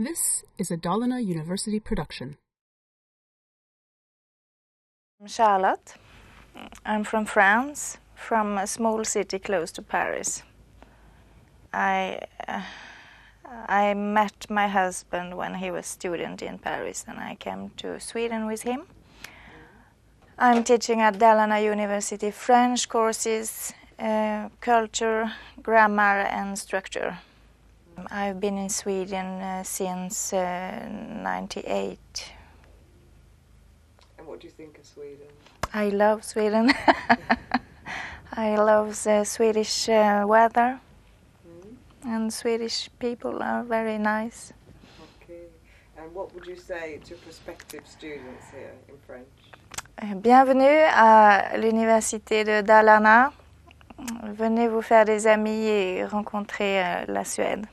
This is a Dalarna University production. I'm Charlotte. I'm from France, from a small city close to Paris. I uh, I met my husband when he was student in Paris and I came to Sweden with him. I'm teaching at Dalarna University French courses, uh, culture, grammar, and structure. I've been in Sweden uh, since '98. And what do you think of Sweden? I love Sweden. I love the Swedish uh, weather, and Swedish people are very nice. Okay. And what would you say to prospective students here in French? Bienvenue à l'université de Dalarna. Venez vous faire des amis et rencontrer euh, la Suède.